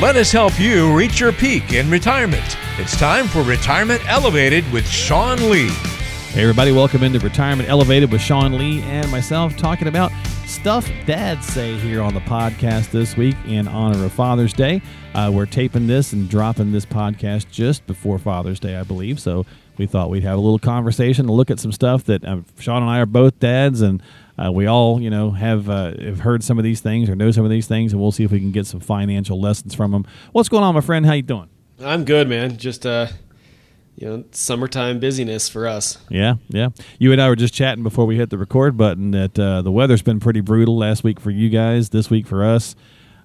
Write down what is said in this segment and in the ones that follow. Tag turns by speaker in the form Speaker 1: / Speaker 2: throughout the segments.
Speaker 1: let us help you reach your peak in retirement. It's time for Retirement Elevated with Sean Lee.
Speaker 2: Hey, everybody, welcome into Retirement Elevated with Sean Lee and myself talking about stuff dads say here on the podcast this week in honor of Father's Day. Uh, we're taping this and dropping this podcast just before Father's Day, I believe. So we thought we'd have a little conversation to look at some stuff that uh, Sean and I are both dads and uh, we all, you know, have uh, have heard some of these things or know some of these things, and we'll see if we can get some financial lessons from them. What's going on, my friend? How you doing?
Speaker 3: I'm good, man. Just uh, you know, summertime busyness for us.
Speaker 2: Yeah, yeah. You and I were just chatting before we hit the record button that uh, the weather's been pretty brutal last week for you guys, this week for us.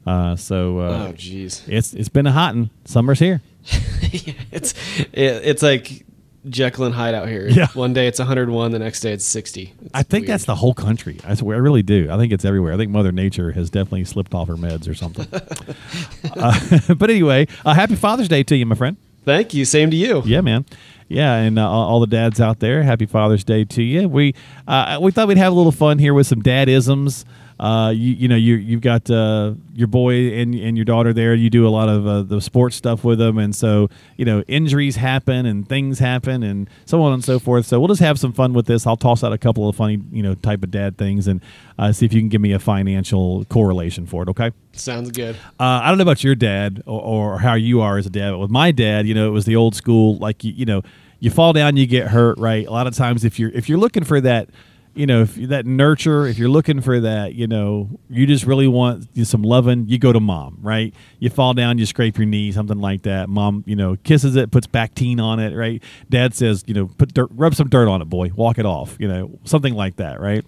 Speaker 2: Uh, so, uh,
Speaker 3: oh, jeez,
Speaker 2: it's it's been a hot one. Summer's here.
Speaker 3: yeah, it's it, it's like Jekyll and Hyde out here.
Speaker 2: Yeah.
Speaker 3: One day it's 101, the next day it's 60. It's
Speaker 2: I think
Speaker 3: weird.
Speaker 2: that's the whole country. I swear, I really do. I think it's everywhere. I think Mother Nature has definitely slipped off her meds or something. uh, but anyway, uh, happy Father's Day to you, my friend.
Speaker 3: Thank you. Same to you.
Speaker 2: Yeah, man. Yeah, and uh, all the dads out there, happy Father's Day to you. We uh, we thought we'd have a little fun here with some dadisms. Uh, you, you know, you you've got uh, your boy and and your daughter there. You do a lot of uh, the sports stuff with them, and so you know injuries happen and things happen and so on and so forth. So we'll just have some fun with this. I'll toss out a couple of funny you know type of dad things and uh, see if you can give me a financial correlation for it. Okay.
Speaker 3: Sounds good.
Speaker 2: Uh, I don't know about your dad or, or how you are as a dad, but with my dad, you know, it was the old school, like you, you know, you fall down, you get hurt, right? A lot of times, if you're if you're looking for that, you know, if that nurture, if you're looking for that, you know, you just really want some loving, you go to mom, right? You fall down, you scrape your knee, something like that. Mom, you know, kisses it, puts Bactine on it, right? Dad says, you know, put dirt, rub some dirt on it, boy, walk it off, you know, something like that, right?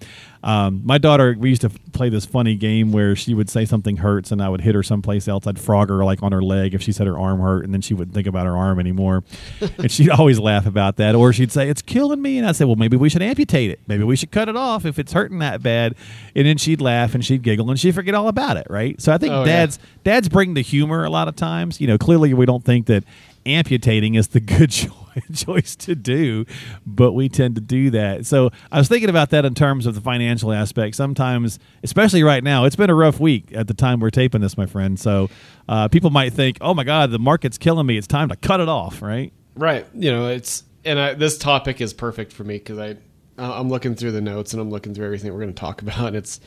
Speaker 2: Um, my daughter, we used to play this funny game where she would say something hurts, and I would hit her someplace else. I'd frog her like on her leg if she said her arm hurt, and then she wouldn't think about her arm anymore, and she'd always laugh about that. Or she'd say it's killing me, and I'd say, well, maybe we should amputate it. Maybe we should cut it off if it's hurting that bad. And then she'd laugh and she'd giggle and she'd forget all about it, right? So I think
Speaker 3: Oh, yeah.
Speaker 2: dads dads bring the humor a lot of times. You know, clearly we don't think that amputating is the good choice to do, but we tend to do that. So I was thinking about that in terms of the financial aspect. Sometimes, especially right now, it's been a rough week at the time we're taping this, my friend. So uh, people might think, "Oh my God, the market's killing me. It's time to cut it off." Right?
Speaker 3: Right. You know, it's and I, this topic is perfect for me because I I'm looking through the notes and I'm looking through everything we're going to talk about. And it's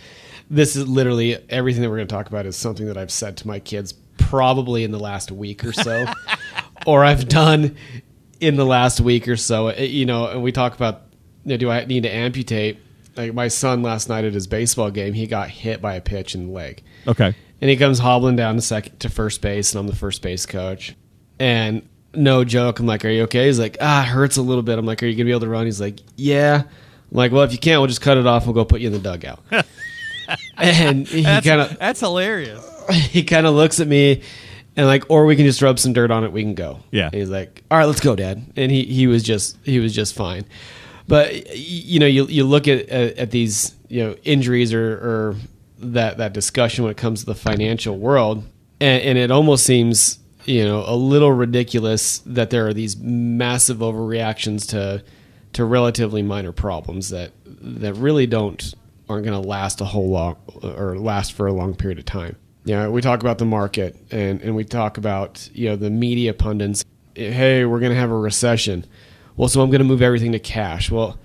Speaker 3: this is literally everything that we're going to talk about is something that I've said to my kids probably in the last week or so, or I've done in the last week or so. It- you know, and we talk about you know, do I need to amputate? Like my son last night at his baseball game, he got hit by a pitch in the leg.
Speaker 2: Okay.
Speaker 3: And he comes hobbling down to second to first base, and I'm the first base coach. And no joke, I'm like, "Are you okay?" He's like, "Ah, it hurts a little bit." I'm like, "Are you gonna be able to run?" He's like, "Yeah." I'm like, "Well, if you can't, we'll just cut it off. We'll go put you in the dugout." and he kind of
Speaker 2: that's hilarious.
Speaker 3: he kind of looks at me and like, or we can just rub some dirt on it. We can go.
Speaker 2: Yeah.
Speaker 3: And he's like, "All right, let's go, Dad." And he he was just he was just fine. But you know, you you look at at, at these you know injuries or, or that that discussion when it comes to the financial world, and, and it almost seems you know a little ridiculous that there are these massive overreactions to to relatively minor problems that that really don't aren't going to last a whole long or last for a long period of time. You know, we talk about the market and, and we talk about, you know, the media pundits. Hey, we're going to have a recession. Well, so I'm going to move everything to cash. Well,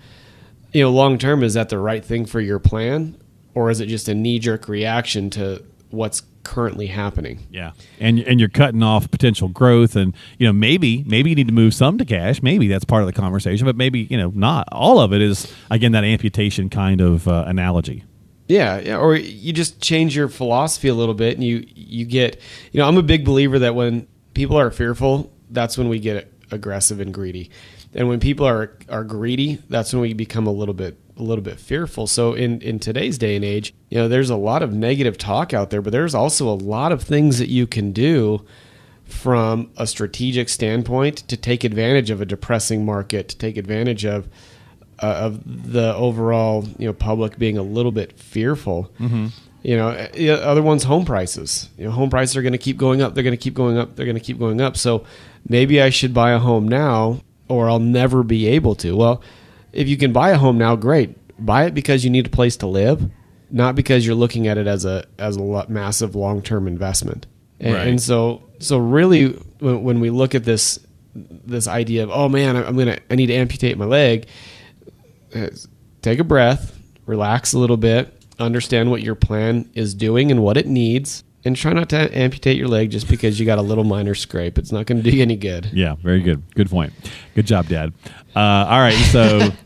Speaker 3: you know, long term, is that the right thing for your plan? Or is it just a knee jerk reaction to what's currently happening?
Speaker 2: Yeah, and and you're cutting off potential growth, and you know maybe maybe you need to move some to cash. Maybe that's part of the conversation, but maybe you know not all of it is again that amputation kind of uh, analogy.
Speaker 3: Yeah, or you just change your philosophy a little bit, and you you get, you know, I'm a big believer that when people are fearful, that's when we get aggressive and greedy, and when people are are greedy, that's when we become a little bit a little bit fearful. So in in today's day and age, you know, there's a lot of negative talk out there, but there's also a lot of things that you can do from a strategic standpoint to take advantage of a depressing market, to take advantage of uh, of the overall you know public being a little bit fearful.
Speaker 2: Mm-hmm.
Speaker 3: You know, other one's home prices. You know, home prices are going to keep going up. They're going to keep going up. They're going to keep going up. So maybe I should buy a home now, or I'll never be able to. Well, if you can buy a home now, great. Buy it because you need a place to live, not because you're looking at it as a as a massive long term investment. And,
Speaker 2: Right.
Speaker 3: and so so really, when, when we look at this this idea of oh man, I'm gonna I need to amputate my leg, take a breath, relax a little bit, understand what your plan is doing and what it needs, and try not to amputate your leg just because you got a little minor scrape. It's not going to do you any good.
Speaker 2: Yeah, very good. Good point. Good job, Dad. Uh, all right, so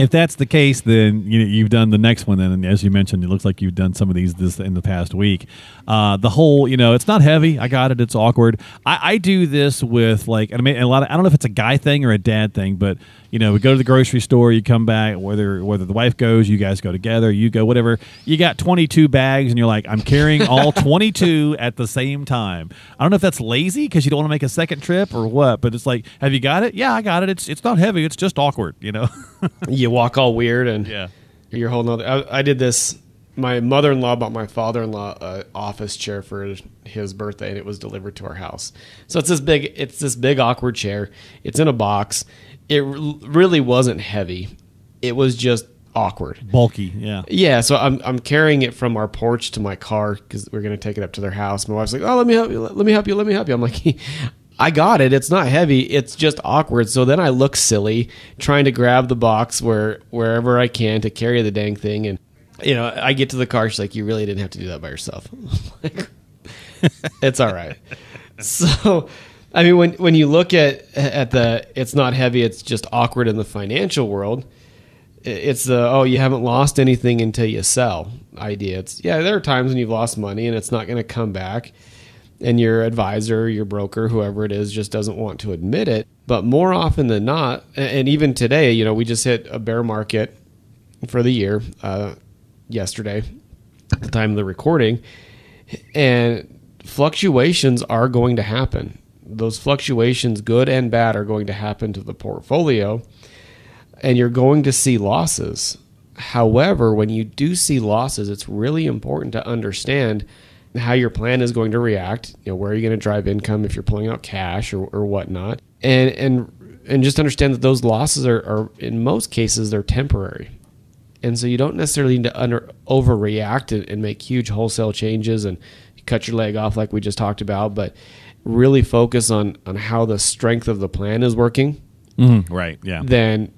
Speaker 2: if that's the case, then you know, you've done the next one. Then, and as you mentioned, it looks like you've done some of these this in the past week. Uh, the whole, you know, it's not heavy. I got it. It's awkward. I, I do this with like, I mean, a lot. Of, I don't know if it's a guy thing or a dad thing, but you know, we go to the grocery store, you come back, whether whether the wife goes, you guys go together, you go, whatever. You got 22 bags, and you're like, I'm carrying all 22 at the same time. I don't know if that's lazy because you don't want to make a second trip or what, but it's like, have you got it? Yeah, I got it. It's it's not heavy. It's just awkward, you know.
Speaker 3: You walk all weird and
Speaker 2: Yeah.
Speaker 3: you're holding on. I, I did this. My mother-in-law bought my father-in-law a office chair for his birthday, and it was delivered to our house. So it's this big, it's this big awkward chair. It's in a box. It r- really wasn't heavy. It was just awkward.
Speaker 2: Bulky, yeah.
Speaker 3: Yeah, so I'm I'm carrying it from our porch to my car because we're gonna take it up to their house. My wife's like, "Oh, let me help you. Let me help you. Let me help you." I'm like, "I got it. It's not heavy. It's just awkward." So then I look silly trying to grab the box where wherever I can to carry the dang thing, and you know, I get to the car. She's like, "You really didn't have to do that by yourself." Like, it's all right. So, I mean, when when you look at at the, it's not heavy. It's just awkward in the financial world it's the oh you haven't lost anything until you sell idea it's yeah there are times when you've lost money and it's not going to come back and your advisor your broker whoever it is just doesn't want to admit it but more often than not and even today you know we just hit a bear market for the year uh, yesterday at the time of the recording and fluctuations are going to happen those fluctuations good and bad are going to happen to the portfolio and you're going to see losses. However, when you do see losses, it's really important to understand how your plan is going to react. You know, where are you going to drive income if you're pulling out cash or, or whatnot, and and and just understand that those losses are, are in most cases they're temporary, and so you don't necessarily need to under overreact and, and make huge wholesale changes and cut your leg off like we just talked about, but really focus on on how the strength of the plan is working
Speaker 2: Mm-hmm. Right, yeah.
Speaker 3: Then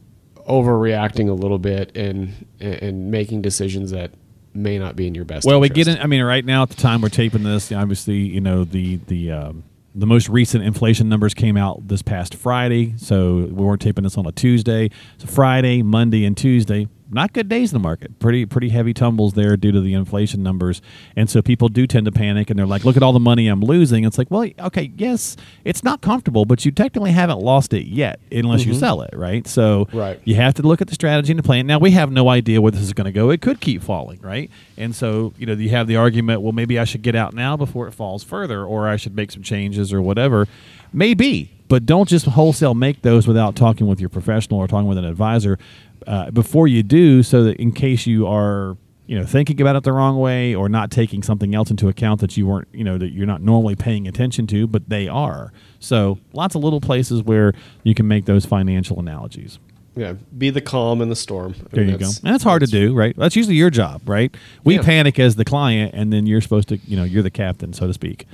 Speaker 3: overreacting a little bit and and making decisions that may not be in your best.
Speaker 2: Well, we get in. I mean, right now at the time we're taping this, obviously, you know the the um, the most recent inflation numbers came out this past Friday. So we weren't taping this on a Tuesday. So Friday, Monday, and Tuesday, not good days in the market. Pretty pretty heavy tumbles there due to the inflation numbers, and so people do tend to panic and they're like, "Look at all the money I'm losing." It's like, well, okay, yes, it's not comfortable, but you technically haven't lost it yet unless you mm-hmm. sell it, right? So
Speaker 3: Right.
Speaker 2: you have to look at the strategy and the plan. Now we have no idea where this is going to go. It could keep falling, right? And so you know you have the argument, well, maybe I should get out now before it falls further, or I should make some changes or whatever. Maybe, but don't just wholesale make those without talking with your professional or talking with an advisor uh, before you do, so that in case you are you know thinking about it the wrong way or not taking something else into account that you weren't you know that you're not normally paying attention to but they are so lots of little places where you can make those financial analogies
Speaker 3: yeah, be the calm in the storm. I
Speaker 2: there
Speaker 3: mean,
Speaker 2: you go.
Speaker 3: that's-
Speaker 2: And that's hard to do, right? That's usually your job, right? We
Speaker 3: Yeah.
Speaker 2: panic as the client, and then you're supposed to, you know, you're the captain, so to speak,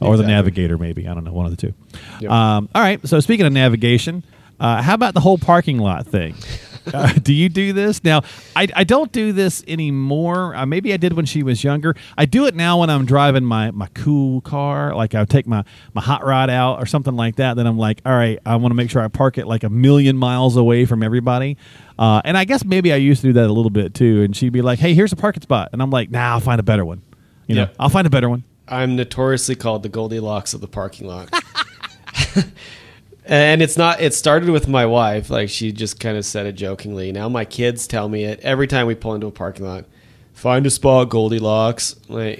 Speaker 2: or the navigator, maybe. I don't know, one of the two.
Speaker 3: Yep.
Speaker 2: Um, all right. So speaking of navigation, uh, how about the whole parking lot thing? Uh, do you do this now? I, I don't do this anymore. Uh, maybe I did when she was younger. I do it now when I'm driving my, my cool car. Like I take my, my hot rod out or something like that. Then I'm like, all right, I want to make sure I park it like a million miles away from everybody. Uh, and I guess maybe I used to do that a little bit too. And she'd be like, hey, here's a parking spot. And I'm like, nah, I'll find a better one. You know,
Speaker 3: Yeah.
Speaker 2: I'll find a better one.
Speaker 3: I'm notoriously called the Goldilocks of the parking lot. and it's not it started with my wife, like she just kind of said it jokingly. Now my kids tell me it every time we pull into a parking lot. Find a spot, Goldilocks. Like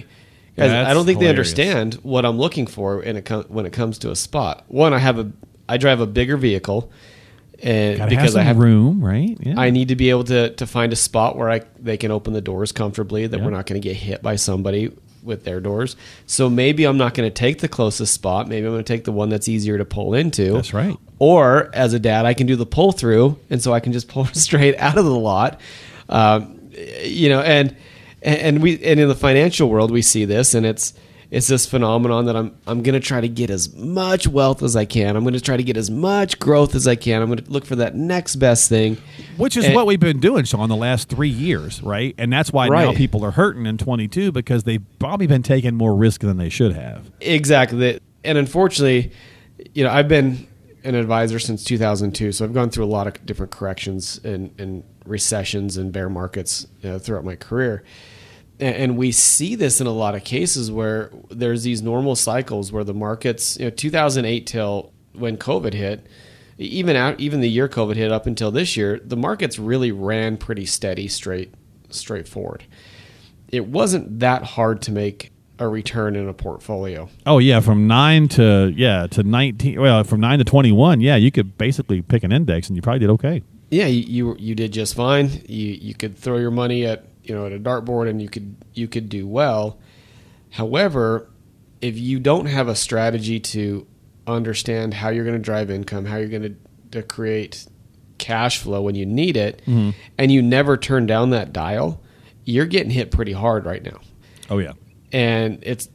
Speaker 3: guys,
Speaker 2: That's
Speaker 3: I don't think
Speaker 2: hilarious.
Speaker 3: they understand what I'm looking for in a com- when it comes to a spot. One, I have a I drive a bigger vehicle and
Speaker 2: Gotta
Speaker 3: because
Speaker 2: have
Speaker 3: I have
Speaker 2: room, right? Yeah.
Speaker 3: I need to be able to to find a spot where I they can open the doors comfortably that
Speaker 2: Yeah.
Speaker 3: we're not going to get hit by somebody with their doors. So maybe I'm not going to take the closest spot. Maybe I'm going to take the one that's easier to pull into.
Speaker 2: That's right.
Speaker 3: Or as a dad, I can do the pull through, and so I can just pull straight out of the lot. Um, you know, and and we and in the financial world we see this, and it's it's this phenomenon that I'm I'm going to try to get as much wealth as I can. I'm going to try to get as much growth as I can. I'm going to look for that next best thing.
Speaker 2: Which is
Speaker 3: And-
Speaker 2: what we've been doing, Sean, the last three years, right? And that's why now people are hurting in 22 because they've probably been taking more risk than they should have.
Speaker 3: Exactly. And unfortunately, you know, I've been an advisor since 2002, so I've gone through a lot of different corrections and, and recessions and bear markets you know, throughout my career. And, and we see this in a lot of cases where there's these normal cycles where the markets, you know, 2008 till when COVID hit, even out, even the year COVID hit up until this year, the markets really ran pretty steady, straight, straightforward. It wasn't that hard to make a return in a portfolio.
Speaker 2: Oh yeah, from nine to yeah to 19. Well, from nine to 21, yeah, you could basically pick an index and you probably did okay.
Speaker 3: Yeah, you, you you did just fine. You you could throw your money at you know at a dartboard and you could you could do well. However, if you don't have a strategy to understand how you're going to drive income, how you're going to to create cash flow when you need it, mm-hmm. and you never turn down that dial, you're getting hit pretty hard right now.
Speaker 2: Oh yeah.
Speaker 3: and it's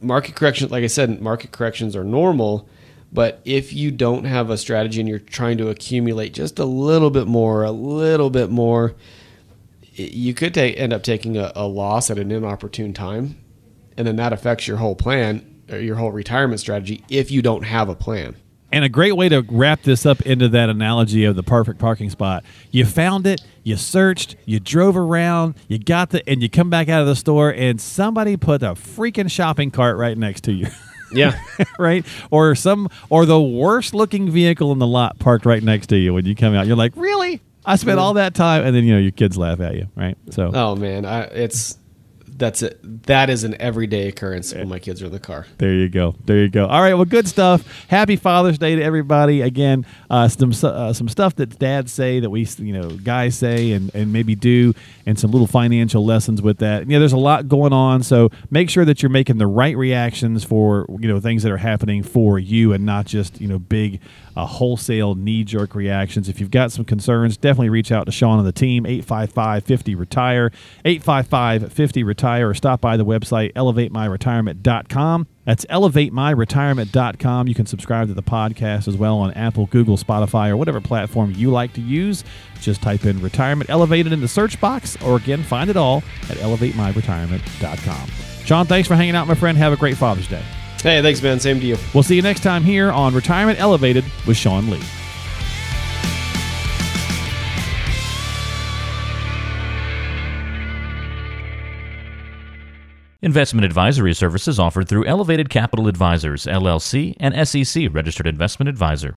Speaker 3: market corrections like i said market corrections are normal but if you don't have a strategy and you're trying to accumulate just a little bit more a little bit more you could take, end up taking a, a loss at an inopportune time and then that affects your whole plan or your whole retirement strategy if you don't have a plan
Speaker 2: And a great way to wrap this up into that analogy of the perfect parking spot. You found it, you searched, you drove around, you got the, and you come back out of the store, and somebody put a freaking shopping cart right next to you.
Speaker 3: yeah
Speaker 2: right? Or some or the worst looking vehicle in the lot parked right next to you when you come out. You're like, really? I spent all that time, and then you know your kids laugh at you, right? So
Speaker 3: oh man I, it's that's it that is an everyday occurrence when my kids are in the car
Speaker 2: there you go, there you go. All right, well, good stuff. Happy Father's Day to everybody. Again, uh, some uh, some stuff that dads say that we you know guys say and and maybe do, and some little financial lessons with that. Yeah, there's a lot going on, so make sure that you're making the right reactions for you know things that are happening for you, and not just you know big uh, wholesale knee jerk reactions. If you've got some concerns, definitely reach out to Sean and the team 855 50 retire 855 50 retire or stop by the website elevatemyretirement.com. That's elevatemyretirement.com. You can subscribe to the podcast as well on Apple, Google, Spotify, or whatever platform you like to use. Just type in retirement elevated in the search box, or again, find it all at elevatemyretirement.com. Sean, thanks for hanging out, my friend. Have a great Father's Day.
Speaker 3: Hey thanks man same to you
Speaker 2: We'll see you next time here on Retirement Elevated with Sean Lee.
Speaker 4: Investment advisory services offered through Elevated Capital Advisors, LLC, and SEC registered investment advisor.